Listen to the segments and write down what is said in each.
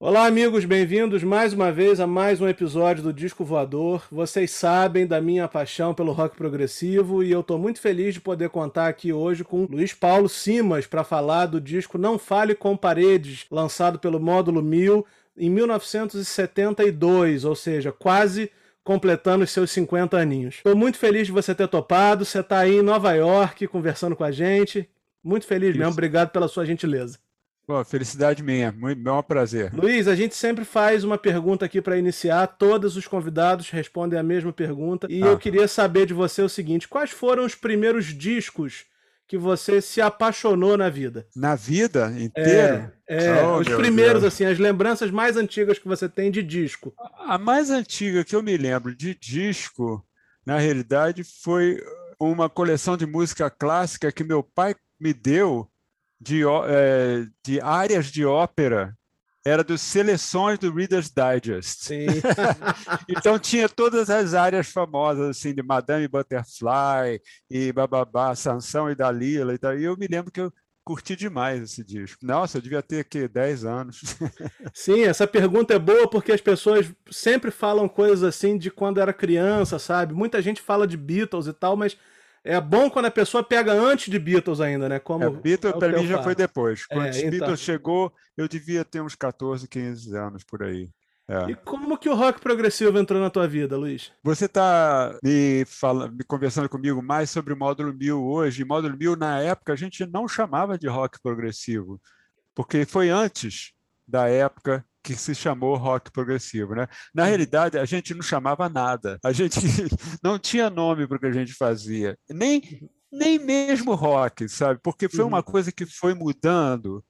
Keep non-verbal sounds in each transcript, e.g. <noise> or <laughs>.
Olá, amigos, bem-vindos mais uma vez a mais um episódio do Disco Voador. Vocês sabem da minha paixão pelo rock progressivo e eu estou muito feliz de poder contar aqui hoje com Luiz Paulo Simas para falar do disco Não Fale com Paredes, lançado pelo Módulo 1000 em 1972, ou seja, quase completando os seus 50 aninhos. Estou muito feliz de você ter topado, você está aí em Nova York conversando com a gente. Muito feliz Isso. mesmo, obrigado pela sua gentileza. Bom, felicidade minha, muito bom prazer. Luiz, a gente sempre faz uma pergunta aqui para iniciar, todos os convidados respondem a mesma pergunta, e ah. eu queria saber de você o seguinte: quais foram os primeiros discos que você se apaixonou na vida? Na vida inteira? É, é oh, os primeiros, Deus. assim, as lembranças mais antigas que você tem de disco. A mais antiga que eu me lembro de disco, na realidade, foi uma coleção de música clássica que meu pai me deu de, é, de áreas de ópera era dos seleções do Reader's Digest. Sim. <laughs> então tinha todas as áreas famosas assim de Madame Butterfly e bababá, Sansão e Dalila e tal. E eu me lembro que eu curti demais esse disco. Nossa, eu devia ter aqui 10 anos. <laughs> Sim, essa pergunta é boa porque as pessoas sempre falam coisas assim de quando era criança, sabe? Muita gente fala de Beatles e tal, mas é bom quando a pessoa pega antes de Beatles ainda, né? Como é, Beatles é para mim já foi depois. Quando é, então... Beatles chegou, eu devia ter uns 14, 15 anos por aí. É. E como que o rock progressivo entrou na tua vida, Luiz? Você está me, me conversando comigo mais sobre o módulo 1000 hoje. módulo 1000, na época, a gente não chamava de rock progressivo, porque foi antes da época que se chamou rock progressivo. Né? Na realidade, a gente não chamava nada, a gente <laughs> não tinha nome para o que a gente fazia, nem, nem mesmo rock, sabe? Porque foi uma uhum. coisa que foi mudando,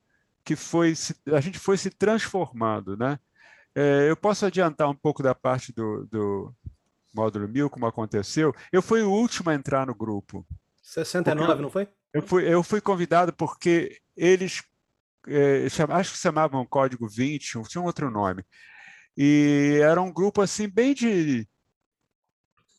que foi a gente foi se transformando. Né? É, eu posso adiantar um pouco da parte do, do módulo 1000, como aconteceu. Eu fui o último a entrar no grupo. 69, não foi? Eu fui, eu fui convidado porque eles é, acho que chamavam Código 20, tinha um outro nome. E era um grupo assim bem de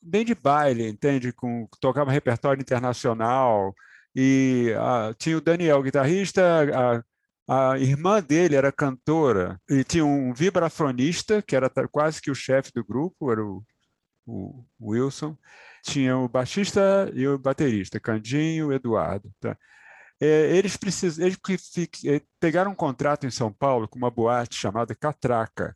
bem de baile, entende? Com tocava repertório internacional e a, tinha o Daniel, guitarrista, a, a irmã dele era cantora e tinha um vibrafonista que era quase que o chefe do grupo, era o, o Wilson. Tinha o baixista e o baterista, Candinho, Eduardo. Tá? É, eles, precisam, eles é, pegaram um contrato em São Paulo com uma boate chamada Catraca.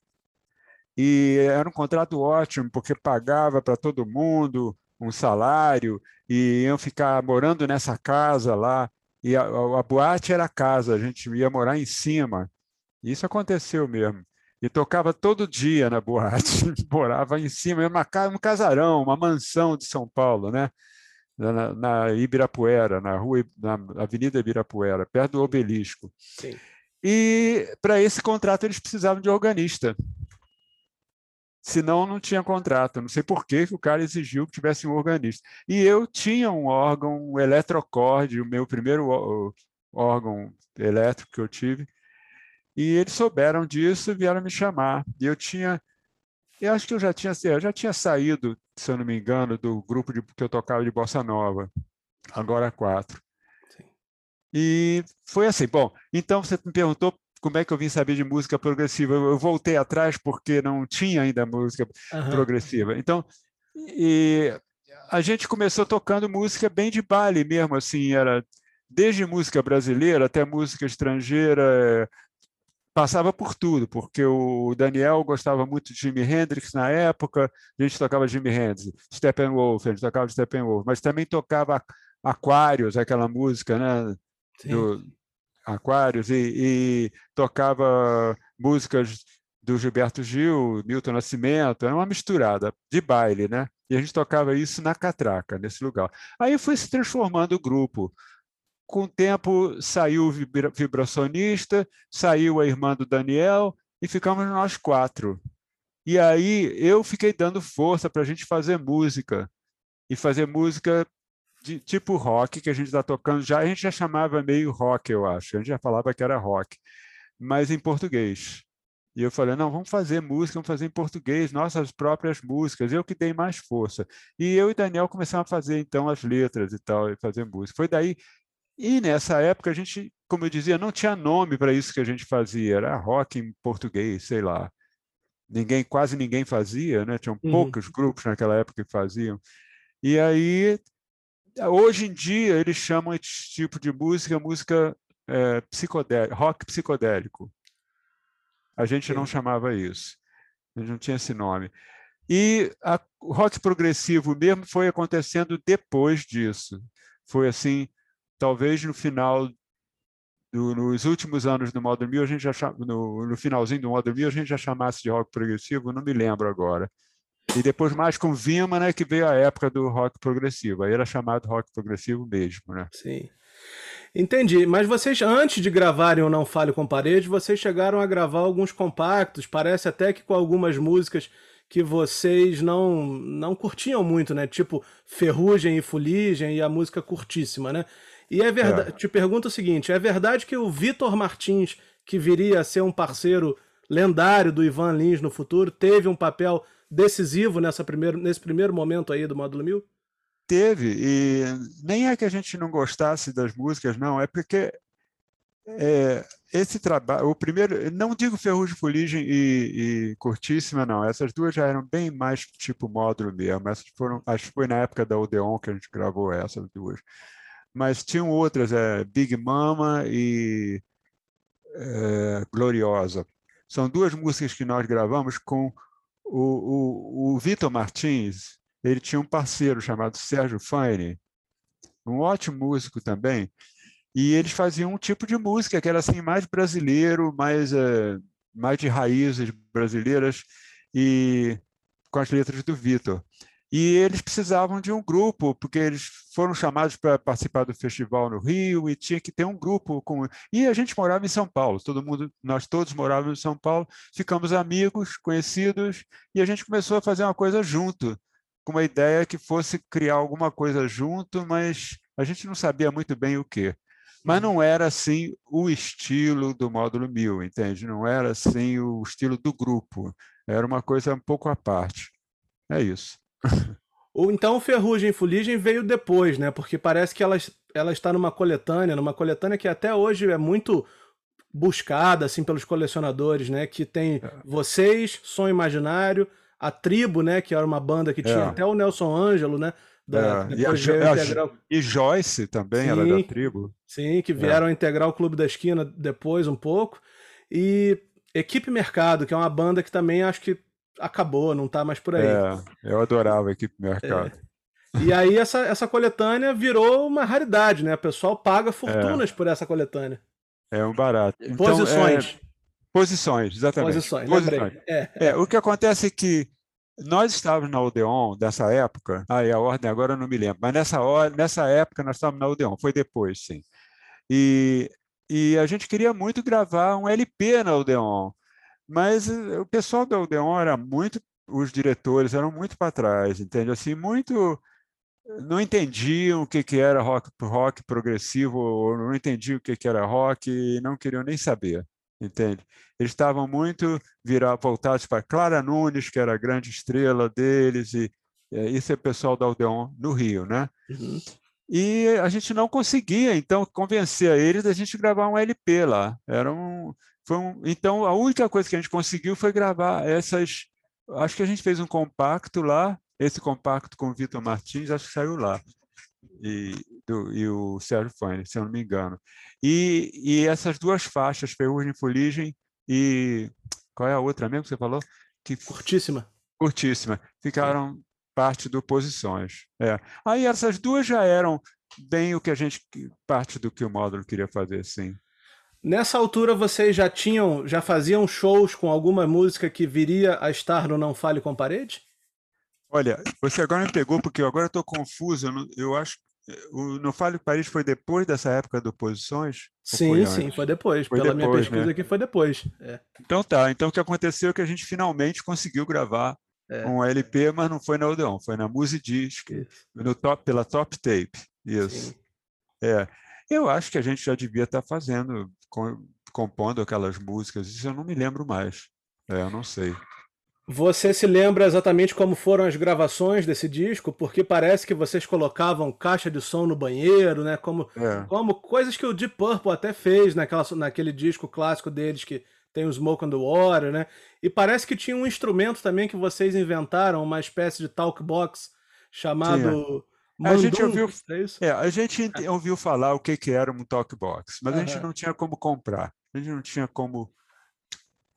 E era um contrato ótimo, porque pagava para todo mundo um salário e iam ficar morando nessa casa lá. E a, a boate era a casa, a gente ia morar em cima. Isso aconteceu mesmo. E tocava todo dia na boate, <laughs> morava em cima, uma, um casarão, uma mansão de São Paulo, né? Na, na Ibirapuera, na rua, na Avenida Ibirapuera, perto do obelisco. Sim. E para esse contrato eles precisavam de organista. Senão não tinha contrato. Não sei por que o cara exigiu que tivesse um organista. E eu tinha um órgão um eletrocorde, o meu primeiro órgão elétrico que eu tive. E eles souberam disso e vieram me chamar. E eu tinha eu acho que eu já tinha, eu já tinha saído, se eu não me engano, do grupo de, que eu tocava de bossa nova, agora quatro. Sim. E foi assim. Bom, então você me perguntou como é que eu vim saber de música progressiva. Eu voltei atrás porque não tinha ainda música uhum. progressiva. Então, e a gente começou tocando música bem de baile mesmo, assim, era desde música brasileira até música estrangeira, passava por tudo, porque o Daniel gostava muito de Jimi Hendrix na época, a gente tocava Jimi Hendrix, Steppenwolf, a gente tocava Steppenwolf, mas também tocava Aquários, aquela música, né? Sim. Do Aquários, e, e, tocava músicas do Gilberto Gil, Milton Nascimento, era uma misturada de baile, né? E a gente tocava isso na catraca, nesse lugar. Aí foi se transformando o grupo com o tempo saiu o vibracionista, saiu a irmã do Daniel e ficamos nós quatro. E aí eu fiquei dando força para a gente fazer música. E fazer música de tipo rock que a gente está tocando já. A gente já chamava meio rock eu acho. A gente já falava que era rock mas em português. E eu falei não vamos fazer música vamos fazer em português nossas próprias músicas. Eu que dei mais força. E eu e Daniel começamos a fazer então as letras e tal e fazer música. Foi daí E nessa época a gente, como eu dizia, não tinha nome para isso que a gente fazia, era rock em português, sei lá. Ninguém, quase ninguém fazia, né? Tinham uhum. poucos grupos naquela época que faziam. E aí, hoje em dia, eles chamam esse tipo de música música é, rock psicodélico. A gente Sim. não chamava isso. A gente não tinha esse nome. E a, o rock progressivo mesmo foi acontecendo depois disso. Foi assim, talvez no final do, nos últimos anos do Modern Mil, a gente já no, no finalzinho do Modern Mil, a gente já chamasse de rock progressivo, não me lembro agora. E depois mais com Vima, né, que veio a época do rock progressivo. Aí era chamado rock progressivo mesmo, né? Sim. Entendi. Mas vocês, antes de gravarem o Não Fale com Parede, vocês chegaram a gravar alguns compactos. Parece até que com algumas músicas que vocês não não curtiam muito, né? Tipo Ferrugem e Fuligem e a música curtíssima, né? E é verdade. É. Te pergunto o seguinte: é verdade que o Vitor Martins, que viria a ser um parceiro lendário do Ivan Lins no futuro, teve um papel decisivo nessa primeiro, nesse primeiro momento aí do Módulo 1000? Teve, e nem é que a gente não gostasse das músicas, não, é porque é, esse trabalho, o primeiro, não digo Ferrugem, Fuligem e, e Curtíssima, não, essas duas já eram bem mais tipo módulo mesmo, essas foram, acho que foi na época da Odeon que a gente gravou essas duas, mas tinham outras, é, Big Mama e é, Gloriosa, são duas músicas que nós gravamos com o, o, o Vitor Martins, ele tinha um parceiro chamado Sérgio Fine, um ótimo músico também, e eles faziam um tipo de música que era assim mais brasileiro, mais uh, mais de raízes brasileiras e com as letras do Vitor. E eles precisavam de um grupo, porque eles foram chamados para participar do festival no Rio e tinha que ter um grupo com. E a gente morava em São Paulo, todo mundo, nós todos morávamos em São Paulo, ficamos amigos, conhecidos, e a gente começou a fazer uma coisa junto, com uma ideia que fosse criar alguma coisa junto, mas a gente não sabia muito bem o que mas não era assim o estilo do módulo 1000, entende? Não era assim o estilo do grupo, era uma coisa um pouco à parte. É isso. Ou então Ferrugem e Fuligem veio depois, né? Porque parece que ela, ela está numa coletânea, numa coletânea que até hoje é muito buscada assim pelos colecionadores, né? Que tem é. vocês, Som Imaginário, a Tribo, né? Que era uma banda que tinha é. até o Nelson Ângelo, né? Da, é, e, a, integral... e, Joyce também, sim, era da tribo. Sim, que vieram é. integrar o Clube da Esquina depois um pouco. E Equipe Mercado, que é uma banda que também acho que acabou, não tá mais por aí. É, eu adorava a Equipe Mercado. É. E aí essa, essa coletânea virou uma raridade, né? O pessoal paga fortunas é. por essa coletânea. É um barato. Então, posições. É, posições, exatamente. Posições, posições. É. é. o que acontece é que nós estávamos na Odeon dessa época, aí a ordem agora eu não me lembro, mas nessa, hora, nessa época nós estávamos na Odeon, foi depois, sim. E, e a gente queria muito gravar um LP na Odeon, mas eh, o pessoal da Odeon era muito, os diretores eram muito para trás, entende? Assim, muito não entendiam o que, que era rock, rock progressivo, ou não entendiam o que, que era rock e não queriam nem saber entende? Eles estavam muito virar, voltados para Clara Nunes, que era a grande estrela deles, e é, isso é o pessoal da Aldeon no Rio, né? Uhum. E a gente não conseguia, então, convencer eles da gente gravar um LP lá. Era um, um, então, a única coisa que a gente conseguiu foi gravar essas. Acho que a gente fez um compacto lá, esse compacto com o Vitor Martins, acho que saiu lá. E, do, e o Sérgio Fane, se eu não me engano. E, e essas duas faixas, Ferrugem Fuligem e. Qual é a outra mesmo que você falou? Que, curtíssima. Curtíssima. Ficaram parte do Posições. É. Aí essas duas já eram bem o que a gente. parte do que o módulo queria fazer, sim. Nessa altura vocês já tinham, já faziam shows com alguma música que viria a estar no Não Fale com Parede? Olha, você agora me pegou porque eu agora estou confuso. Eu, não, eu acho o No Fale Paris foi depois dessa época do Posições? Sim, foi sim, foi depois. Foi Pela depois, minha pesquisa né? aqui foi depois. É. Então tá. Então o que aconteceu é que a gente finalmente conseguiu gravar é. um LP, mas não foi na Odeon, foi na Musidisc, no top, pela Top Tape. Isso. Sim. É. Eu acho que a gente já devia estar fazendo, compondo aquelas músicas. Isso eu não me lembro mais. É, eu não sei. Você se lembra exatamente como foram as gravações desse disco? Porque parece que vocês colocavam caixa de som no banheiro, né? Como, é. como coisas que o Deep Purple até fez naquela, naquele disco clássico deles que tem o Smoke on the Water, né? E parece que tinha um instrumento também que vocês inventaram, uma espécie de talkbox chamado. Mandum, a gente ouviu, é, é, a gente ouviu falar o que, que era um talkbox, mas uhum. a gente não tinha como comprar. A gente não tinha como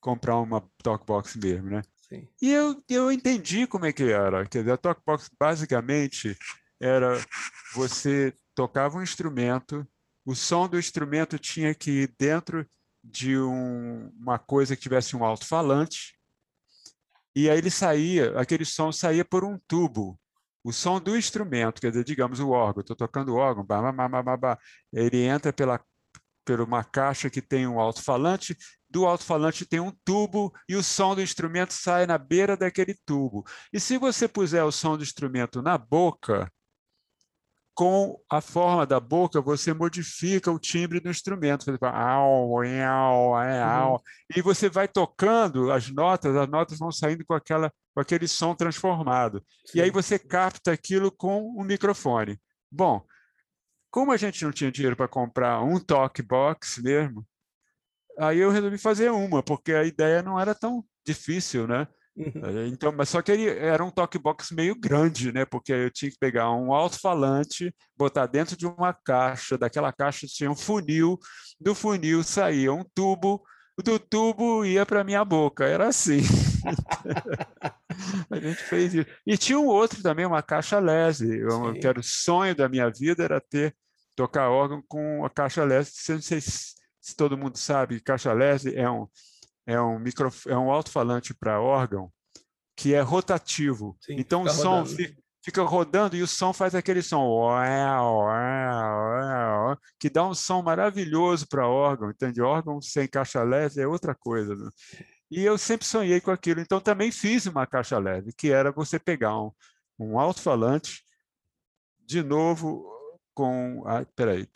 comprar uma talkbox mesmo, né? Sim. E eu, eu entendi como é que era. Quer dizer, a talkbox basicamente era você tocava um instrumento, o som do instrumento tinha que ir dentro de um, uma coisa que tivesse um alto-falante, e aí ele saía, aquele som saía por um tubo. O som do instrumento, quer dizer, digamos o órgão, estou tocando o órgão, bah, bah, bah, ele entra pela, por uma caixa que tem um alto-falante, do alto-falante tem um tubo e o som do instrumento sai na beira daquele tubo. E se você puser o som do instrumento na boca, com a forma da boca, você modifica o timbre do instrumento. Você fala, au, au, au, uhum. E você vai tocando as notas, as notas vão saindo com, aquela, com aquele som transformado. Sim. E aí você capta aquilo com um microfone. Bom, como a gente não tinha dinheiro para comprar um talk box mesmo, Aí eu resolvi fazer uma, porque a ideia não era tão difícil, né? Uhum. Eh, então, mas só que ele era um talkbox meio grande, né? Porque eu tinha que pegar um alto-falante, botar dentro de uma caixa, daquela caixa tinha um funil, do funil saía um tubo, do tubo ia para minha boca, era assim. <laughs> <laughs> a gente fez isso. E tinha um outro também, uma caixa lese, que era o sonho da minha vida, era ter tocar órgão com a caixa lese, não sei se se todo mundo sabe, caixa lese é um, é um, micro, é um alto-falante para órgão que é rotativo. Sim, então o som rodando. Fica, fica, rodando e o som faz aquele som que dá um som maravilhoso para órgão, entende? Órgão sem caixa leve é outra coisa. Né? E eu sempre sonhei com aquilo, então também fiz uma caixa leve, que era você pegar um, um alto-falante, de novo com. Ah, peraí,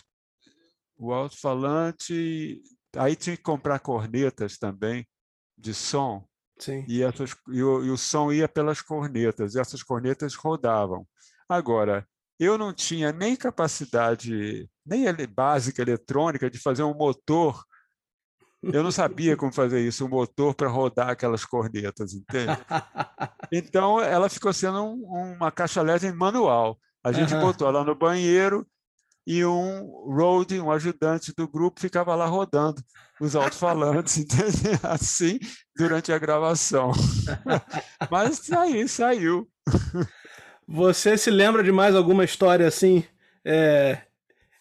o alto-falante. Aí tinha que comprar cornetas também de som. Sim. E, essas, e, o, e o som ia pelas cornetas, e essas cornetas rodavam. Agora, eu não tinha nem capacidade, nem básica eletrônica de fazer um motor. Eu não sabia como fazer isso, um motor para rodar aquelas cornetas, entende? <laughs> Então, ela ficou sendo um, uma caixa leve manual. A gente uhum. botou ela no banheiro, e um road, um ajudante do grupo, ficava lá rodando os alto-falantes, <laughs> assim, durante a gravação. <laughs> Mas aí saiu. Você se lembra de mais alguma história assim, é,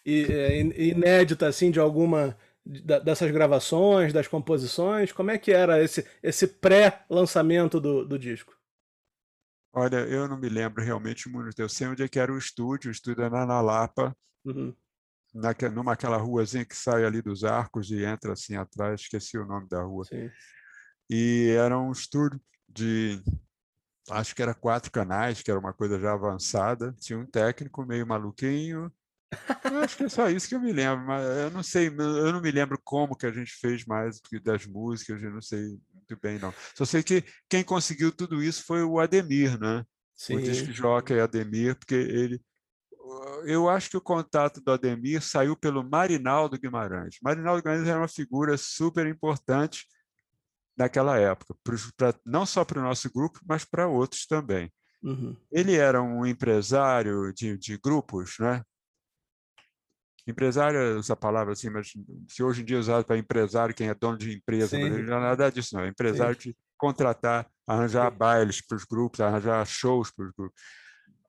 é inédita, assim, de alguma dessas gravações, das composições? Como é que era esse, esse pré-lançamento do, do disco? Olha, eu não me lembro realmente muito. Eu sei onde é que era o estúdio. O estúdio era na Lapa, Uhum. Naque, numa aquela ruazinha que sai ali dos arcos e entra assim atrás, esqueci o nome da rua. Sim. E era um estúdio de, acho que era quatro canais, que era uma coisa já avançada. Tinha um técnico meio maluquinho. Eu acho que é só isso que eu me lembro, mas eu não sei, eu não me lembro como que a gente fez mais das músicas, eu não sei muito bem, não. Só sei que quem conseguiu tudo isso foi o Ademir, né? Sim. O disque jockey Ademir, porque ele eu acho que o contato do Ademir saiu pelo Marinaldo Guimarães. Marinaldo Guimarães era uma figura super importante naquela época, pra, não só para o nosso grupo, mas para outros também. Uhum. Ele era um empresário de, de grupos, né? Empresário, essa palavra assim, mas se hoje em dia é usado para empresário, quem é dono de empresa, não é nada disso, não. É empresário Sim. de contratar, arranjar Sim. bailes para os grupos, arranjar shows para os grupos.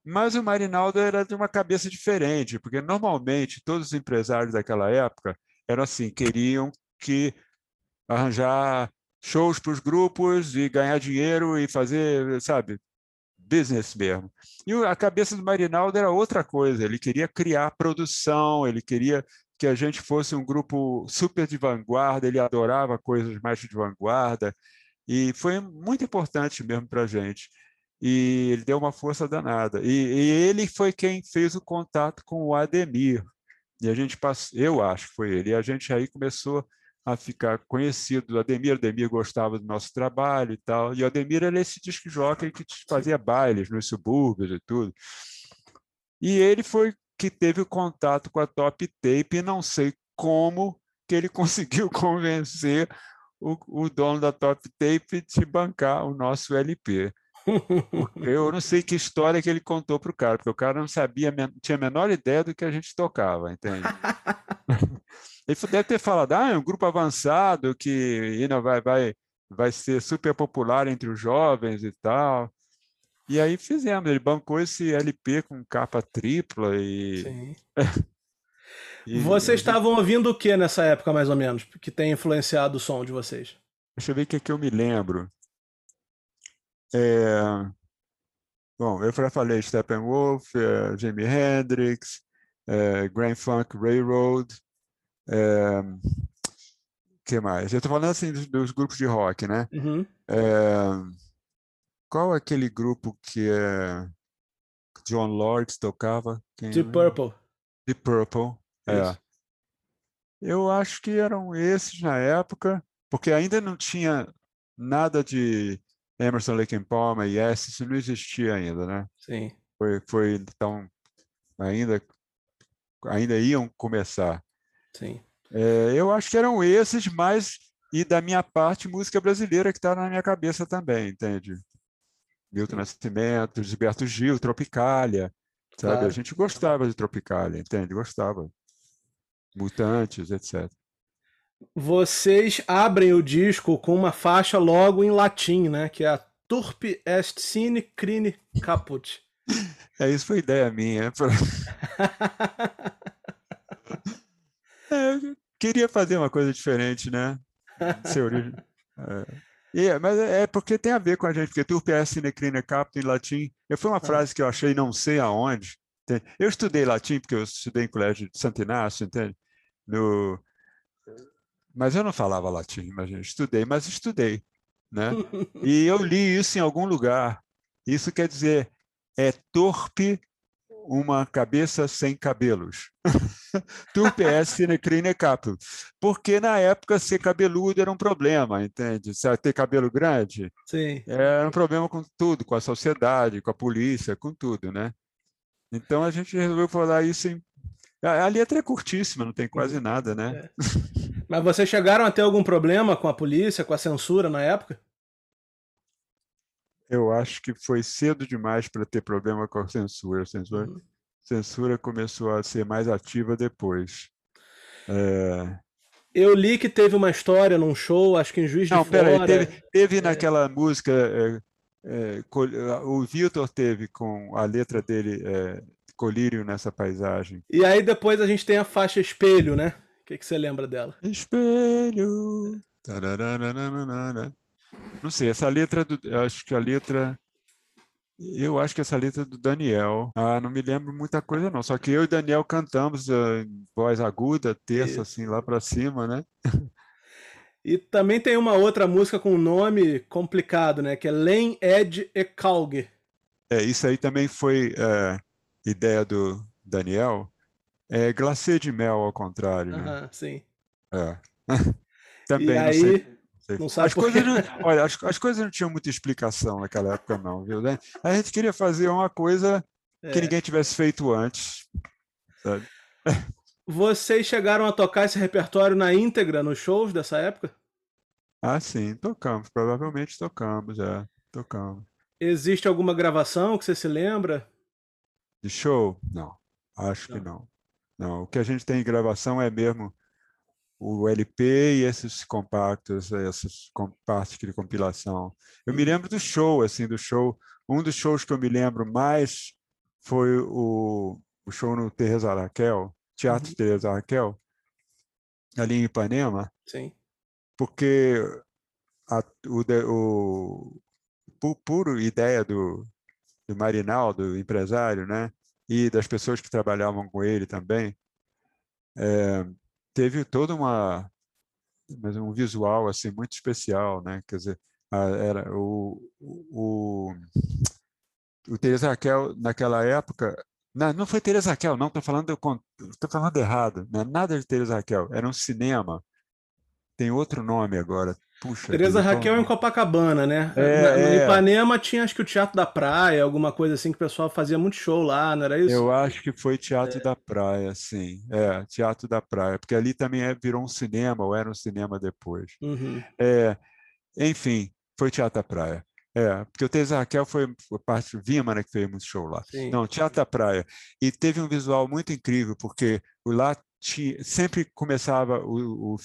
Mas o Marinaldo era de uma cabeça diferente, porque normalmente todos os empresários daquela época eram assim, queriam que arranjar shows para os grupos e ganhar dinheiro e fazer, sabe, business mesmo. E a cabeça do Marinaldo era outra coisa, ele queria criar produção, ele queria que a gente fosse um grupo super de vanguarda, ele adorava coisas mais de vanguarda, e foi muito importante mesmo para a gente e ele deu uma força danada. E, e, ele foi quem fez o contato com o Ademir. E a gente passou, eu acho que foi ele. E a gente aí começou a ficar conhecido. O Ademir, Ademir gostava do nosso trabalho e tal. E o Ademir era esse disc jockey que fazia bailes nos subúrbios e tudo. E ele foi que teve o contato com a Top Tape e não sei como que ele <laughs> conseguiu convencer o, o dono da Top Tape de bancar o nosso LP. Eu não sei que história que ele contou para o cara, porque o cara não sabia, tinha a menor ideia do que a gente tocava, entende? <laughs> ele deve ter falado, ah, é um grupo avançado que ainda vai, vai, vai ser super popular entre os jovens e tal. E aí fizemos, ele bancou esse LP com capa tripla e. <laughs> e vocês estavam ouvindo o que nessa época, mais ou menos, que tem influenciado o som de vocês? Deixa eu ver o que, é que eu me lembro. É... Bom, eu já falei Steppenwolf, é, Jimi Hendrix, é, Grand Funk Railroad, é, que mais? Eu estou falando assim dos, dos, grupos de rock, né? Uhum. É, qual aquele grupo que é John Lord tocava? Quem Deep Purple. Deep Purple, é. Eu acho que eram esses na época, porque ainda não tinha nada de Emerson, Lake and Palmer e Yes, isso não existia ainda, né? Sim. Foi, foi então ainda ainda iam começar. Sim. É, eu acho que eram esses, mas e da minha parte música brasileira que está na minha cabeça também, entende? Milton Nascimento, Gilberto Gil, Tropicália, sabe? Claro. A gente gostava de Tropicália, entende? Gostava. Mutantes, etc. Vocês abrem o disco com uma faixa logo em latim, né? Que é a Turpi est sine crine caput. É, isso foi ideia minha. Pra... <laughs> é, queria fazer uma coisa diferente, né? Ser origem. <laughs> É. é. mas é porque tem a ver com a gente, porque turpi est sine crine caput em latim. Foi uma ah. frase que eu achei não sei aonde. Eu estudei latim porque eu estudei em colégio de Santo Inácio, entende? No, mas eu não falava latim, imagina, estudei, mas estudei, né? <laughs> E eu li isso em algum lugar. Isso quer dizer, é torpe uma cabeça sem cabelos. <laughs> <laughs> Turpe é sine crine caput. Porque na época ser cabeludo era um problema, entende? Ter cabelo grande Sim. era um problema com tudo, com a sociedade, com a polícia, com tudo, né? Então a gente resolveu falar isso em... A letra é curtíssima, não tem quase nada, né? É. Mas vocês chegaram a ter algum problema com a polícia, com a censura na época? Eu acho que foi cedo demais para ter problema com a censura. A censura, uhum. Censura começou a ser mais ativa depois. É... Eu li que teve uma história num show, acho que em Juiz Não, de Fora. Não, peraí, teve, teve é... naquela música, é, é o Vitor teve com a letra dele, é, Colírio nessa paisagem. E aí depois a gente tem a faixa Espelho, né? que, que você lembra dela? Espelho. Não sei, essa letra do. Acho que a letra. Eu acho que essa letra é do Daniel. Ah, não me lembro muita coisa, não. Só que eu e Daniel cantamos uh, em voz aguda, terça, Isso. assim, lá para cima, né? E também tem uma outra música com um nome complicado, né? Que é Len Ed e Calg. É, isso aí também foi uh, ideia do Daniel. É glacê de mel, ao contrário. Né? sim. É. <laughs> Também, e não aí, sei. Não sabe as coisas não, olha, as, as, coisas não tinham muita explicação naquela época, não, viu? Né? A gente queria fazer uma coisa é. que ninguém tivesse feito antes. Sabe? <laughs> Vocês chegaram a tocar esse repertório na íntegra nos shows dessa época? Ah, sim, tocamos. Provavelmente tocamos, é. Tocamos. Existe alguma gravação que você se lembra? De show? Não, acho não. que não. Não, o que a gente tem em gravação é mesmo o LP e esses compactos, essas partes de compilação. Eu me uhum. lembro do show, assim, do show. Um dos shows que eu me lembro mais foi o, o show no Teresa Raquel, Teatro uhum. Teresa Raquel, ali em Ipanema. Sim. Porque a, o, o, o puro ideia do, do Marinaldo, empresário, né? e das pessoas que trabalhavam com ele também, é, teve toda uma mas um visual assim muito especial, né? Quer dizer, a, era o o, o Teresa Raquel naquela época não, não foi Teresa Raquel, não, estou falando, estou falando errado, né? nada de Teresa Raquel, era um cinema. tem outro nome agora. Puxa, Tereza Raquel em Copacabana, né? É, Na, é. Em Ipanema tinha acho que o Teatro da Praia, alguma coisa assim que o pessoal fazia muito show lá, não era isso? Eu acho que foi Teatro da Praia, sim. É, Teatro da Praia, porque ali também é- virou um cinema, ou era um cinema depois. Uhum. É, enfim, foi Teatro da Praia. É, porque o Teresa Raquel foi foi parte do Vima, né, que fez muito show lá. Sim. Não, Teatro da Praia. E teve um visual muito incrível, porque lá tinha, sempre começava o, o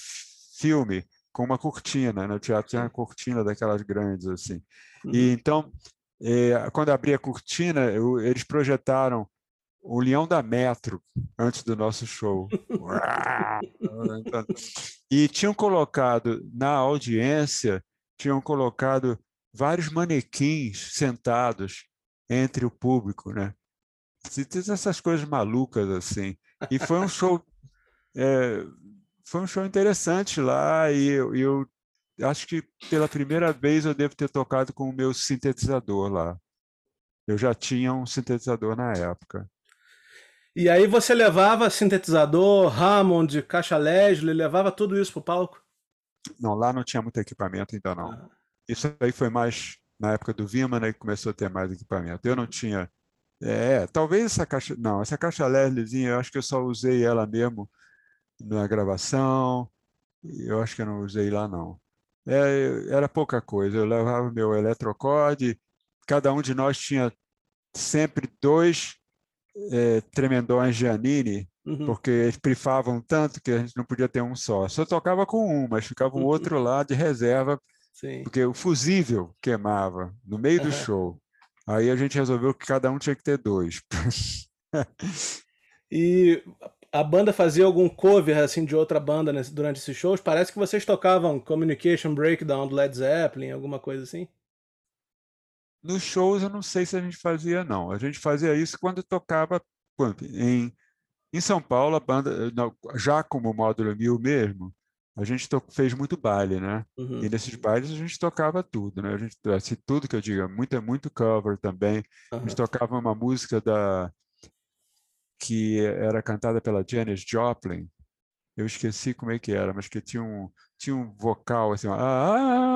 filme com uma cortina, né? No teatro tinha uma cortina daquelas grandes, assim. E então, eh, quando abria a cortina, eu- eles projetaram o Leão da Metro antes do nosso show. <laughs> e tinham colocado na audiência, tinham colocado vários manequins sentados entre o público, né? Essas coisas malucas assim. E foi um show, eh, foi um show interessante lá e eu, eu acho que pela primeira vez eu devo ter tocado com o meu sintetizador lá. Eu já tinha um sintetizador na época. E aí você levava sintetizador, Hammond, caixa Leslie, levava tudo isso pro palco? Não, lá não tinha muito equipamento ainda não. Ah. Isso aí foi mais na época do Vima, né, que começou a ter mais equipamento. Eu não tinha. É, talvez essa caixa. Não, essa caixa Lesliezinha, eu acho que eu só usei ela mesmo na gravação. Eu acho que eu não usei lá, não. É, era pouca coisa. Eu levava meu eletrocorde, cada um de nós tinha sempre dois eh, tremendões Giannini, Uhum. porque eles prifavam tanto que a gente não podia ter um só. Só tocava com um, mas ficava um outro lá de reserva, Sim. porque o fusível queimava no meio do show. Aí a gente resolveu que cada um tinha que ter dois. <laughs> E a banda fazia algum cover assim de outra banda nesse- durante esses shows? Parece que vocês tocavam Communication Breakdown do Led Zeppelin, alguma coisa assim. Nos shows eu não sei se a gente fazia, não. A gente fazia isso quando tocava quando? em, em São Paulo, a banda, não, já como módulo mil mesmo, a gente to- fez muito baile, né? Uhum. E nesses bailes a gente tocava tudo, né? A gente, assim, tudo que eu digo, muito, muito cover também. A Aham. gente tocava uma música da que era cantada pela Janis Joplin. Eu esqueci como é que era, mas que tinha um tinha um vocal assim, ó, ah,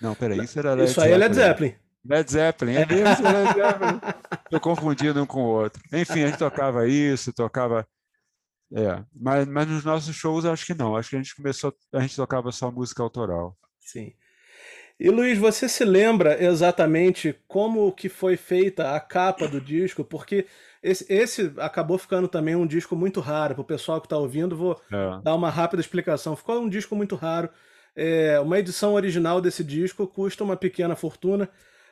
não, peraí, isso era Led Isso aí é Led Zeppelin. Led Zeppelin, é mesmo, é Led Zeppelin. <laughs> Estou confundindo um com o outro. Enfim, a gente tocava isso, tocava. É, mas, mas nos nossos shows acho que não. Acho que a gente começou, a gente tocava só música autoral. Sim. E Luiz, você se lembra exatamente como que foi feita a capa do disco? Porque esse, esse acabou ficando também um disco muito raro. Para o pessoal que está ouvindo, vou É. dar uma rápida explicação. Ficou um disco muito raro. É, uma edição original desse disco custa uma pequena fortuna,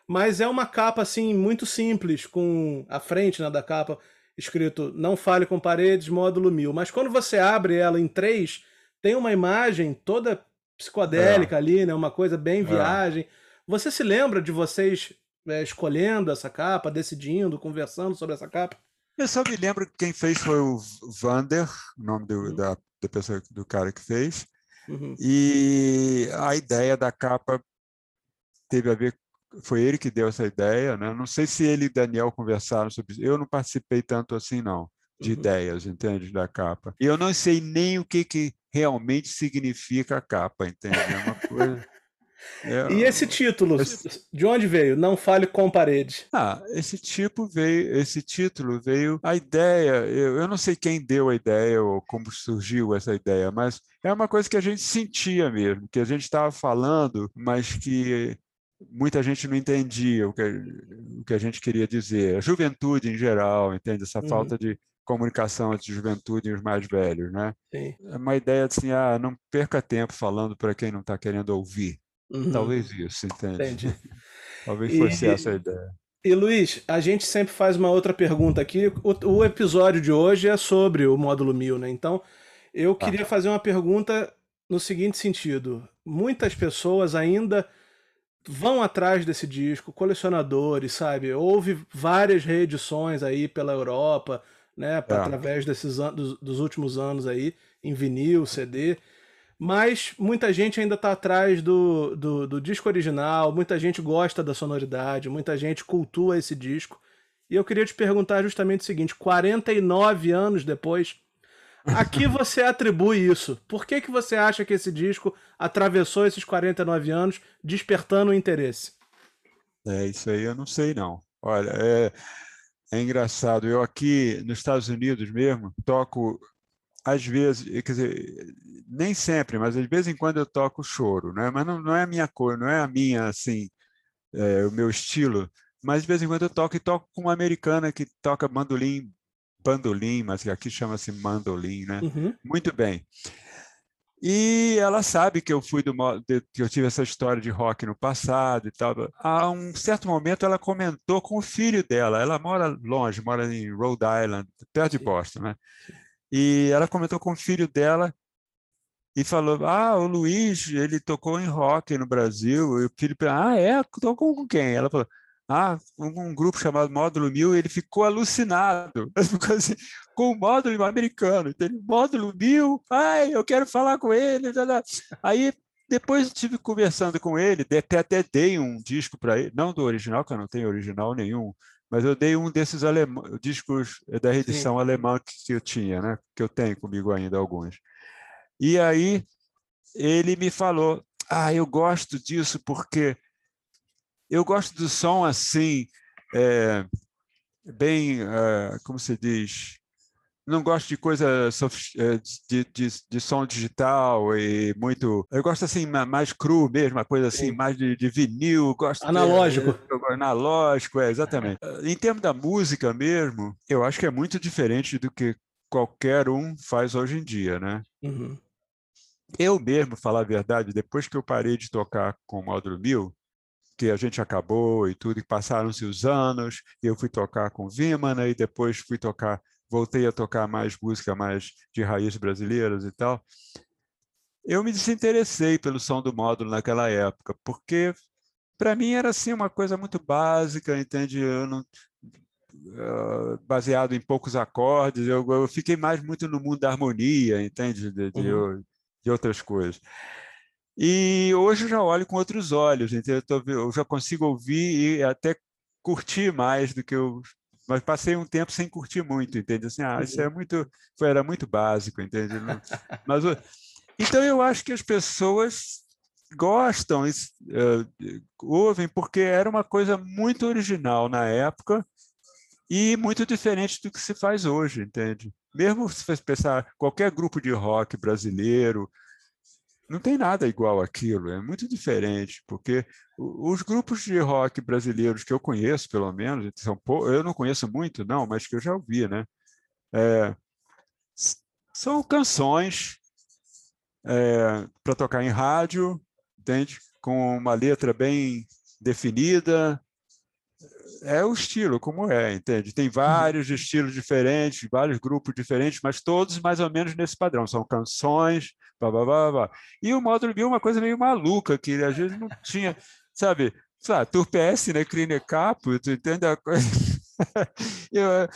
mas é uma capa assim muito simples, com a frente né, da capa escrito Não fale com paredes, módulo 1000. Mas quando você abre ela em três, tem uma imagem toda psicodélica ali, né? Uma coisa bem viagem. Você se lembra de vocês é, escolhendo essa capa, decidindo, conversando sobre essa capa? Eu só me lembro que quem fez foi o Vander, o nome do, Uhum. da, da pessoa, do cara que fez. Uhum. E a ideia da capa teve a ver, foi ele que deu essa ideia, né? Não sei se ele e Daniel conversaram sobre isso. Eu não participei tanto assim, não, de Uhum. ideias, entende, da capa. E eu não sei nem o que, que realmente significa a capa, entende? É uma coisa. É- E esse título, esse- de onde veio? Não fale com paredes. Ah, esse tipo veio, esse título veio a ideia. Eu, eu não sei quem deu a ideia ou como surgiu essa ideia, mas é uma coisa que a gente sentia mesmo, que a gente estava falando, mas que muita gente não entendia o que, o que a gente queria dizer. A juventude em geral, entende? Essa Uhum. falta de comunicação entre juventude e os mais velhos, né? Sim. É uma ideia assim, ah, não perca tempo falando para quem não está querendo ouvir. Uhum. Talvez isso, entende? Entendi. <laughs> Talvez E- fosse essa a ideia. E Luiz, a gente sempre faz uma outra pergunta aqui. O, o episódio de hoje é sobre o módulo 1000, né? Então, eu Tá. queria fazer uma pergunta no seguinte sentido: muitas pessoas ainda vão atrás desse disco, colecionadores, sabe? Houve várias reedições aí pela Europa, né? É. Através desses dos, dos últimos anos aí, em vinil, CD. Mas muita gente ainda está atrás do, do, do disco original, muita gente gosta da sonoridade, muita gente cultua esse disco. E eu queria te perguntar justamente o seguinte: 49 anos depois, A que <laughs> você atribui isso? Por que, que você acha que esse disco atravessou esses 49 anos, despertando o interesse? É, isso aí eu não sei, não. Olha, é, é engraçado. Eu aqui nos Estados Unidos mesmo toco, às vezes, quer dizer, nem sempre, mas às vezes em quando eu toco choro, né? Mas não, não é a minha cor, não é a minha, assim, é, o meu estilo. Mas de vez em quando eu toco e toco com uma americana que toca bandolim bandolim, mas que aqui chama-se mandolim, né? Uhum. Muito bem. E ela sabe que eu fui do que eu tive essa história de rock no passado e tal. A um certo momento ela comentou com o filho dela. Ela mora longe, mora em Rhode Island, perto de Boston, né? E ela comentou com o filho dela e falou: "Ah, o Luiz, ele tocou em rock no Brasil". E o filho, "Ah, é? Tocou com quem?". Ela falou: ah, um, grupo chamado Módulo 1000, ele ficou alucinado <laughs> assim, com o módulo americano. Entendeu? Módulo 1000, ai, eu quero falar com ele. Aí, depois estive conversando com ele, até, até dei um disco para ele, não do original, que eu não tenho original nenhum, mas eu dei um desses discos da edição Sim. alemã que eu tinha, né? que eu tenho comigo ainda alguns. E aí ele me falou, ah, eu gosto disso porque eu gosto do som assim, é, bem, é, como se diz, não gosto de coisa é, de, de, de, som digital e muito. Eu gosto assim mais cru mesmo, uma coisa assim Sim. mais de, de, vinil. Gosto analógico. De, analógico, é exatamente. Em termos da música mesmo, eu acho que é muito diferente do que qualquer um faz hoje em dia, né? Uhum. Eu mesmo, falar a verdade, depois que eu parei de tocar com o Módulo 1000, que a gente acabou e tudo, e passaram-se os anos, e eu fui tocar com Vimana, e depois fui tocar, voltei a tocar mais música mais de raízes brasileiras e tal. Eu me desinteressei pelo som do módulo naquela época, porque para mim era assim uma coisa muito básica, entende? Eu não, uh, baseado em poucos acordes, eu, eu, fiquei mais muito no mundo da harmonia, entende? De, de, uhum. de outras coisas. E hoje eu já olho com outros olhos, então eu, já consigo ouvir e até curtir mais do que eu. Mas passei um tempo sem curtir muito, entende? Assim, ah, isso é muito, foi, era muito básico, entende? Mas, então eu acho que as pessoas gostam, uh, ouvem, porque era uma coisa muito original na época e muito diferente do que se faz hoje, entende? Mesmo se você pensar qualquer grupo de rock brasileiro, não tem nada igual aquilo, é muito diferente, porque os grupos de rock brasileiros que eu conheço, pelo menos, são eu não conheço muito, não, mas que eu já ouvi, né? É, são canções é, para tocar em rádio, entende? Com uma letra bem definida, é o estilo, como é, entende? Tem vários estilos diferentes, vários grupos diferentes, mas todos mais ou menos nesse padrão. São canções, blá, blá, blá, blá. E o módulo B é uma coisa meio maluca, que às vezes não tinha, sabe? Sabe, Turpes, né? Crine Capo, tu entende a coisa? <laughs> Eu,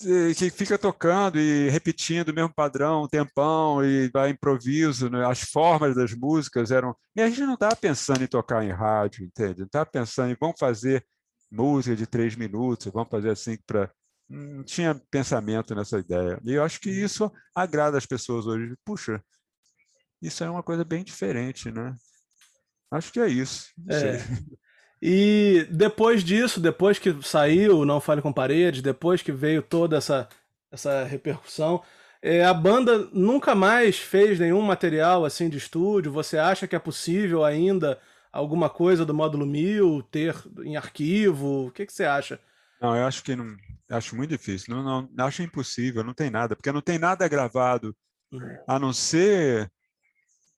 eh, que fica tocando e repetindo o mesmo padrão um tempão e vai improviso, né? as formas das músicas eram... E a gente não estava pensando em tocar em rádio, entende? Não estava pensando em vamos fazer música de três minutos, vamos fazer assim para. Não tinha pensamento nessa ideia. E eu acho que isso agrada as pessoas hoje. Puxa, isso é uma coisa bem diferente, né? Acho que é isso. É. E depois disso, depois que saiu Não Fale com Paredes, depois que veio toda essa, essa repercussão, é, a banda nunca mais fez nenhum material assim de estúdio. Você acha que é possível ainda alguma coisa do módulo 1000 ter em arquivo? O que, que você acha? Não, eu acho que não. Acho muito difícil. Não, não, acho impossível, não tem nada, porque não tem nada gravado, uhum. a não ser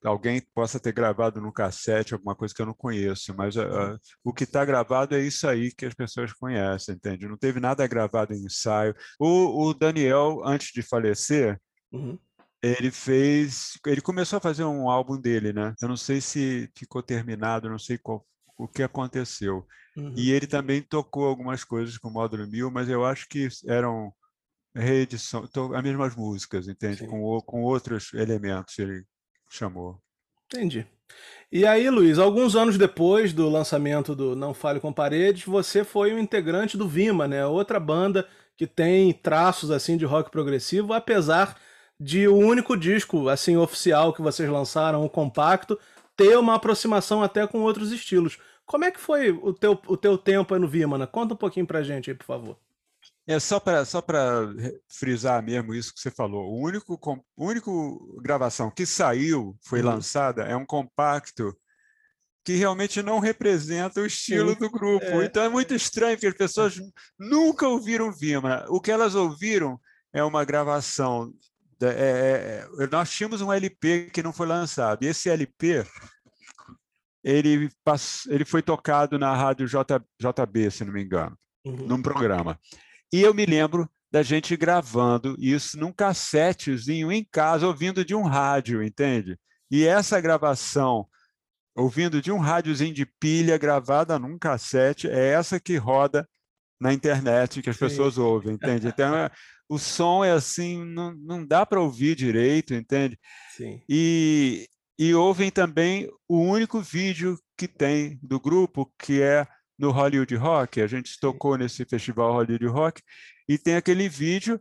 alguém possa ter gravado no cassete alguma coisa que eu não conheço, mas uh, o que está gravado é isso aí que as pessoas conhecem, entende? Não teve nada gravado em ensaio. O, o Daniel, antes de falecer, uhum ele fez, ele começou a fazer um álbum dele, né? Eu não sei se ficou terminado, não sei qual, o que aconteceu. Uhum. E ele também tocou algumas coisas com o Módulo 1000, mas eu acho que eram reedição, as mesmas músicas, entende? Com, com outros elementos ele chamou. Entendi. E aí, Luiz, alguns anos depois do lançamento do Não Fale com Paredes, você foi um integrante do Vima, né? Outra banda que tem traços assim de rock progressivo, apesar de o único disco assim oficial que vocês lançaram, o compacto, ter uma aproximação até com outros estilos. Como é que foi o teu, o teu tempo aí no Vimana? Conta um pouquinho pra gente aí, por favor. É só para só frisar mesmo isso que você falou. O único, o único gravação que saiu, foi uhum. lançada, é um compacto que realmente não representa o estilo Sim. do grupo. É. Então é muito estranho, porque as pessoas nunca ouviram Vimana. O que elas ouviram é uma gravação. É, é, é, nós tínhamos um LP que não foi lançado. E esse LP ele, passou, ele foi tocado na rádio J, JB, se não me engano, uhum. num programa. E eu me lembro da gente gravando isso num cassetezinho em casa, ouvindo de um rádio, entende? E essa gravação, ouvindo de um rádiozinho de pilha gravada num cassete, é essa que roda na internet, que as Sim. pessoas ouvem, entende? Então, é, o som é assim, não, não dá para ouvir direito, entende? Sim. E, e ouvem também o único vídeo que tem do grupo, que é no Hollywood Rock. A gente tocou nesse festival Hollywood Rock e tem aquele vídeo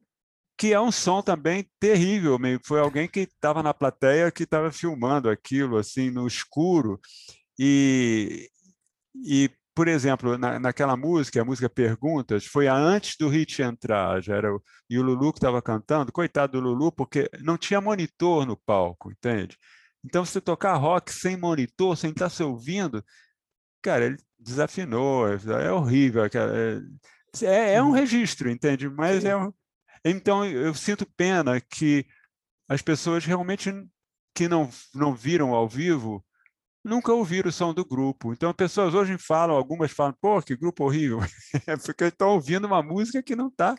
que é um som também terrível. Foi alguém que estava na plateia que estava filmando aquilo assim no escuro e, e por exemplo, na, naquela música, a música Perguntas, foi a antes do hit entrar, já era o, e o Lulu que estava cantando, coitado do Lulu, porque não tinha monitor no palco, entende? Então, se tocar rock sem monitor, sem estar se ouvindo, cara, ele desafinou, é, é horrível. É, é, é um registro, entende? Mas é um... Então, eu sinto pena que as pessoas realmente que não, não viram ao vivo nunca ouviram o som do grupo. Então, as pessoas hoje falam, algumas falam, pô, que grupo horrível. <laughs> É porque estão ouvindo uma música que não está.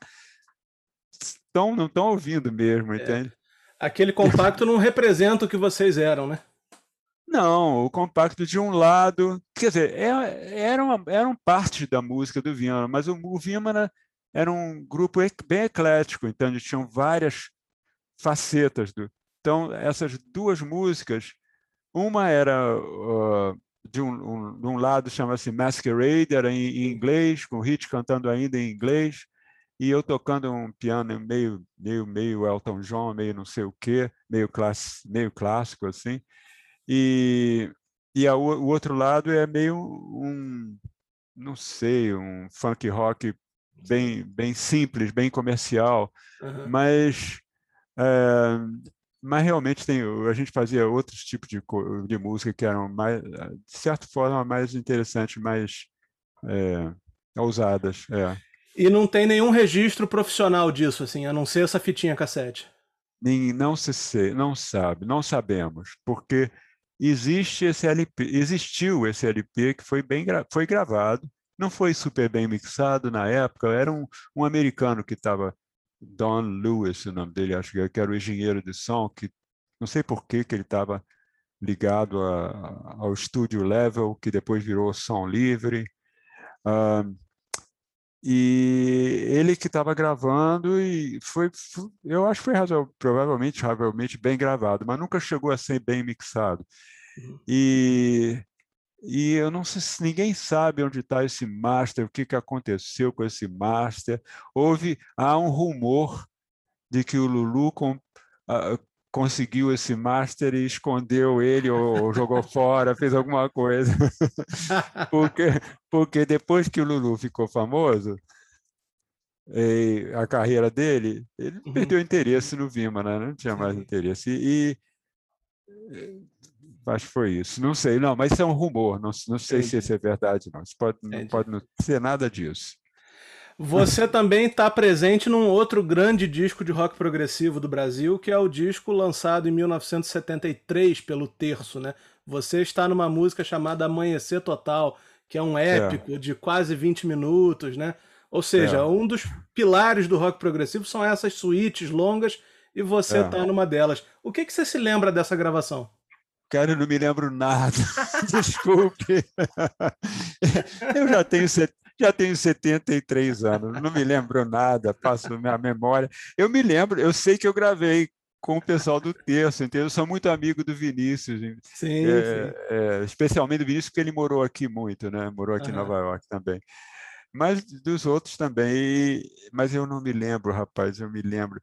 não estão ouvindo mesmo, é. entende? Aquele compacto não representa o que vocês eram, né? Não, o compacto de um lado, quer dizer, é, era uma, eram parte da música do Vimana, mas o, o Vimana era um grupo bem eclético, então eles tinham várias facetas. Do, então, essas duas músicas, uma era uh, de, um, um, de um lado chama-se Masquerade, era em, em inglês, com o Hit cantando ainda em inglês, e eu tocando um piano meio meio meio Elton John, meio não sei o quê, meio class, meio clássico assim. E e a, o outro lado é meio um não sei, um funk rock bem bem simples, bem comercial, uhum. mas é, mas realmente tem a gente fazia outros tipos de, de música que eram mais de certa forma mais interessantes, mais é, ousadas, é. E não tem nenhum registro profissional disso, assim, a não ser essa fitinha cassete. Não se não sabe, não sabemos, porque existe esse LP, existiu esse LP que foi bem foi gravado, não foi super bem mixado na época, era um, um americano que estava Don Lewis, o nome dele, acho que era o engenheiro de som, que não sei por que que ele estava ligado a, ao estúdio Level, que depois virou Som Livre. Uh, e ele que estava gravando e foi, eu acho que foi razoável, provavelmente razoavelmente bem gravado, mas nunca chegou a ser bem mixado. Uhum. E, e eu não sei se ninguém sabe onde está esse master, o que, que aconteceu com esse master. Houve, há um rumor de que o Lulu com, uh, conseguiu esse master e escondeu ele ou, ou jogou fora, fez alguma coisa. <laughs> porque, porque depois que o Lulu ficou famoso, a carreira dele, ele uhum. perdeu interesse no Vima, né? não tinha mais interesse. E, e, acho que foi isso. Não sei, não, mas isso é um rumor, não, não sei Entendi. se isso é verdade, não. Isso pode, não pode não ser nada disso. Você também está presente num outro grande disco de rock progressivo do Brasil, que é o disco lançado em 1973 pelo Terço, né? Você está numa música chamada Amanhecer Total, que é um épico é. de quase 20 minutos, né? Ou seja, é. um dos pilares do rock progressivo são essas suítes longas e você está é. numa delas. O que, que você se lembra dessa gravação? Cara, eu não me lembro nada. <laughs> Desculpe. <laughs> eu já tenho já tenho 73 anos, não me lembro nada, passo minha memória. Eu me lembro, eu sei que eu gravei com o pessoal do Terço, entendeu? Eu sou muito amigo do Vinícius, sim, é, sim. É, especialmente do Vinícius, porque ele morou aqui muito, né? Morou aqui uhum. em Nova York também. Mas dos outros também, mas eu não me lembro, rapaz, eu me lembro.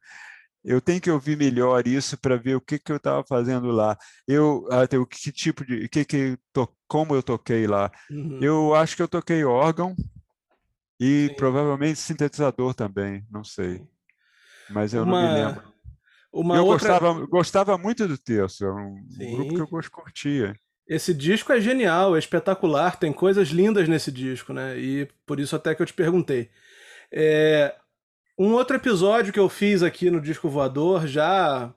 Eu tenho que ouvir melhor isso para ver o que, que eu estava fazendo lá. Eu, até o que tipo de, que que to, como eu toquei lá. Uhum. Eu acho que eu toquei órgão e Sim. provavelmente sintetizador também, não sei. Mas eu Uma... não me lembro. Uma eu outra... gostava, gostava muito do texto, é um, um grupo que eu curtia. Esse disco é genial, é espetacular, tem coisas lindas nesse disco, né? E por isso até que eu te perguntei. É... Um outro episódio que eu fiz aqui no Disco Voador, já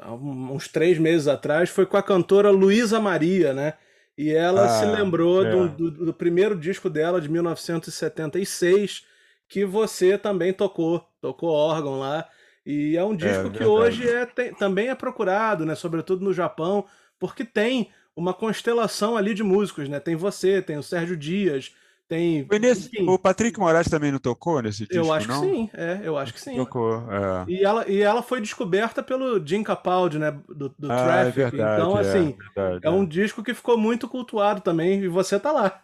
há uns três meses atrás, foi com a cantora Luísa Maria, né? E ela ah, se lembrou é. do, do, do primeiro disco dela, de 1976, que você também tocou, tocou órgão lá. E é um disco é, que hoje é, tem, também é procurado, né? Sobretudo no Japão, porque tem uma constelação ali de músicos, né? Tem você, tem o Sérgio Dias, tem. Nesse, o Patrick Moraes também não tocou nesse disco? Eu acho não? que sim, é, eu acho que sim. Tocou, é. E ela, e ela foi descoberta pelo Jim Capaldi, né? Do, do ah, é Traffic. É verdade, então, assim, é, verdade, é um disco que ficou muito cultuado também, e você tá lá.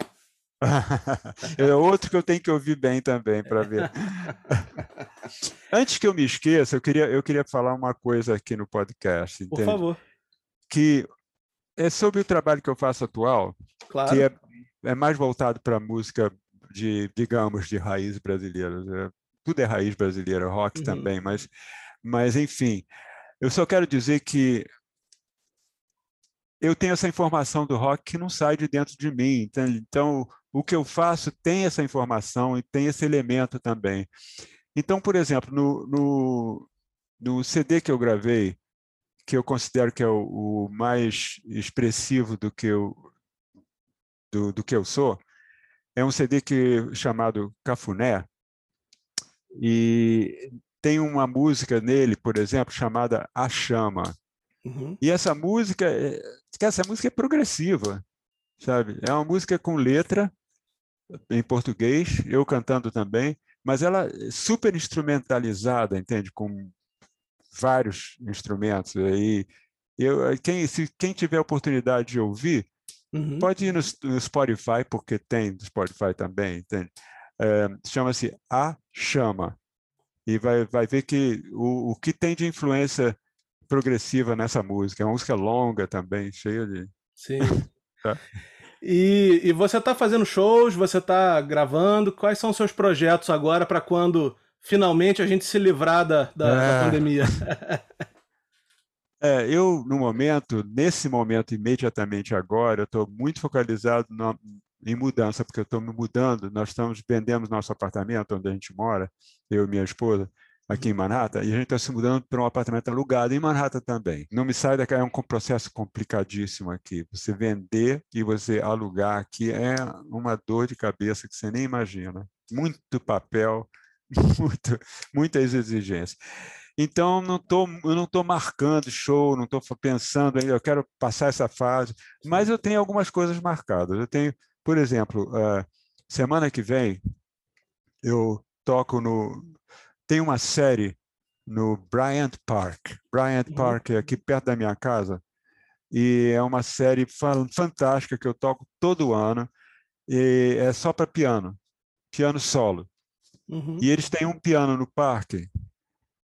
<laughs> é outro que eu tenho que ouvir bem também para ver. <laughs> Antes que eu me esqueça, eu queria, eu queria falar uma coisa aqui no podcast. Entende? Por favor. Que é sobre o trabalho que eu faço atual, claro. que é, é mais voltado para música de, digamos, de raiz brasileira. É, tudo é raiz brasileira, rock uhum. também, mas, mas enfim. Eu só quero dizer que eu tenho essa informação do rock que não sai de dentro de mim. Então, então o que eu faço tem essa informação e tem esse elemento também. Então, por exemplo, no, no, no CD que eu gravei, que eu considero que é o, o mais expressivo do que eu, do, do, que eu sou, é um CD que, chamado Cafuné, e tem uma música nele, por exemplo, chamada A Chama. Uhum. E essa música, é, essa música é progressiva, sabe? É uma música com letra, em português, eu cantando também, mas ela é super instrumentalizada, entende? Com vários instrumentos. Aí, eu, quem, se, quem tiver oportunidade de ouvir, uhum. pode ir no, no, Spotify, porque tem no Spotify também, entende? É, Chama-se A Chama. E vai, vai ver que o, o que tem de influência progressiva nessa música. É uma música longa também, cheia de. Sim. <laughs> tá? E, e você está fazendo shows, você está gravando. Quais são os seus projetos agora para quando finalmente a gente se livrar da, da, é. da pandemia? <laughs> É, eu, no momento, nesse momento, imediatamente agora, eu estou muito focalizado em mudança, porque eu estou me mudando. Nós estamos vendendo nosso apartamento onde a gente mora, eu e minha esposa, aqui em Manhattan, e a gente está se mudando para um apartamento alugado em Manhattan também. Não me sai daqui, é um processo complicadíssimo aqui. Você vender e você alugar aqui é uma dor de cabeça que você nem imagina. Muito papel, <laughs> muito, muitas exigências. Então, não tô, eu não estou marcando show, não estou pensando ainda, eu quero passar essa fase, mas eu tenho algumas coisas marcadas. Eu tenho, por exemplo, uh, semana que vem, eu toco no, tem uma série no Bryant Park. Bryant uhum. Park é aqui perto da minha casa. E é uma série fantástica que eu toco todo ano. E é só para piano, piano solo. Uhum. E eles têm um piano no parque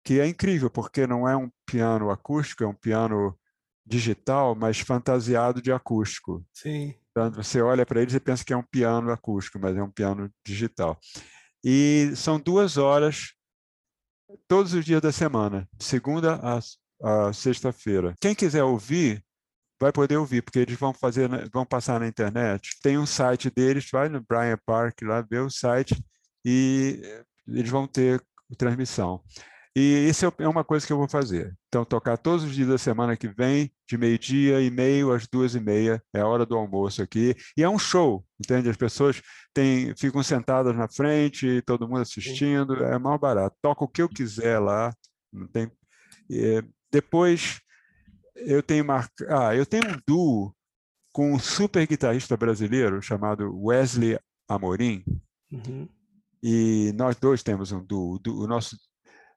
que é incrível, porque não é um piano acústico, é um piano digital, mas fantasiado de acústico. Sim. Então, você olha para eles e pensa que é um piano acústico, mas é um piano digital. E são duas horas todos os dias da semana, de segunda a, a sexta-feira. Quem quiser ouvir, vai poder ouvir, porque eles vão fazer, vão passar na internet. Tem um site deles, vai no Brian Park lá, vê o site e eles vão ter transmissão. E isso é, é uma coisa que eu vou fazer. Então, tocar todos os dias da semana que vem, de meio-dia e meio às duas e meia, é a hora do almoço aqui. E é um show, entende? As pessoas têm, ficam sentadas na frente, todo mundo assistindo, é mal barato. Toca o que eu quiser lá. Não tem... É, depois, eu tenho mar... ah, eu tenho um duo com um super guitarrista brasileiro chamado Wesley Amorim. Uhum. E nós dois temos um duo. O nosso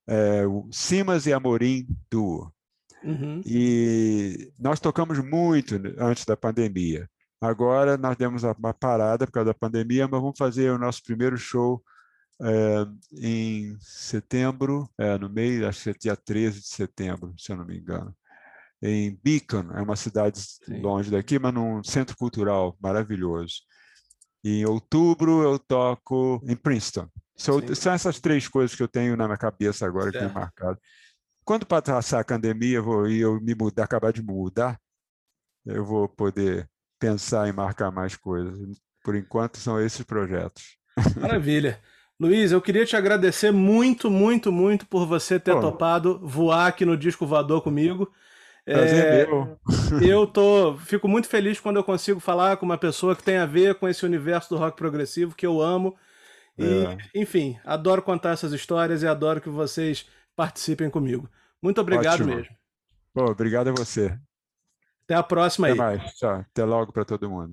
é, o Simas e Amorim Duo. Uhum. E nós tocamos muito antes da pandemia. Agora nós demos uma parada por causa da pandemia, mas vamos fazer o nosso primeiro show é, em setembro, é, no meio, acho que é dia 13 de setembro, se eu não me engano, em Beacon, é uma cidade Sim. longe daqui, mas num centro cultural maravilhoso. E em outubro eu toco em Princeton. So, são essas três coisas que eu tenho na minha cabeça agora, que tem marcado. Quando passar a pandemia vou, e eu me mudar, acabar de mudar, eu vou poder pensar em marcar mais coisas. Por enquanto, são esses projetos. <laughs> Maravilha. Luiz, eu queria te agradecer muito, muito, muito por você ter Pô. topado voar aqui no Disco Voador comigo. Prazer é, meu. Eu <laughs> tô, fico muito feliz quando eu consigo falar com uma pessoa que tem a ver com esse universo do rock progressivo que eu amo. E, é. enfim, adoro contar essas histórias e adoro que vocês participem comigo. Muito obrigado Ótimo. mesmo. Pô, obrigado a você. Até a próxima Até aí. mais. Tchau. Até logo para todo mundo.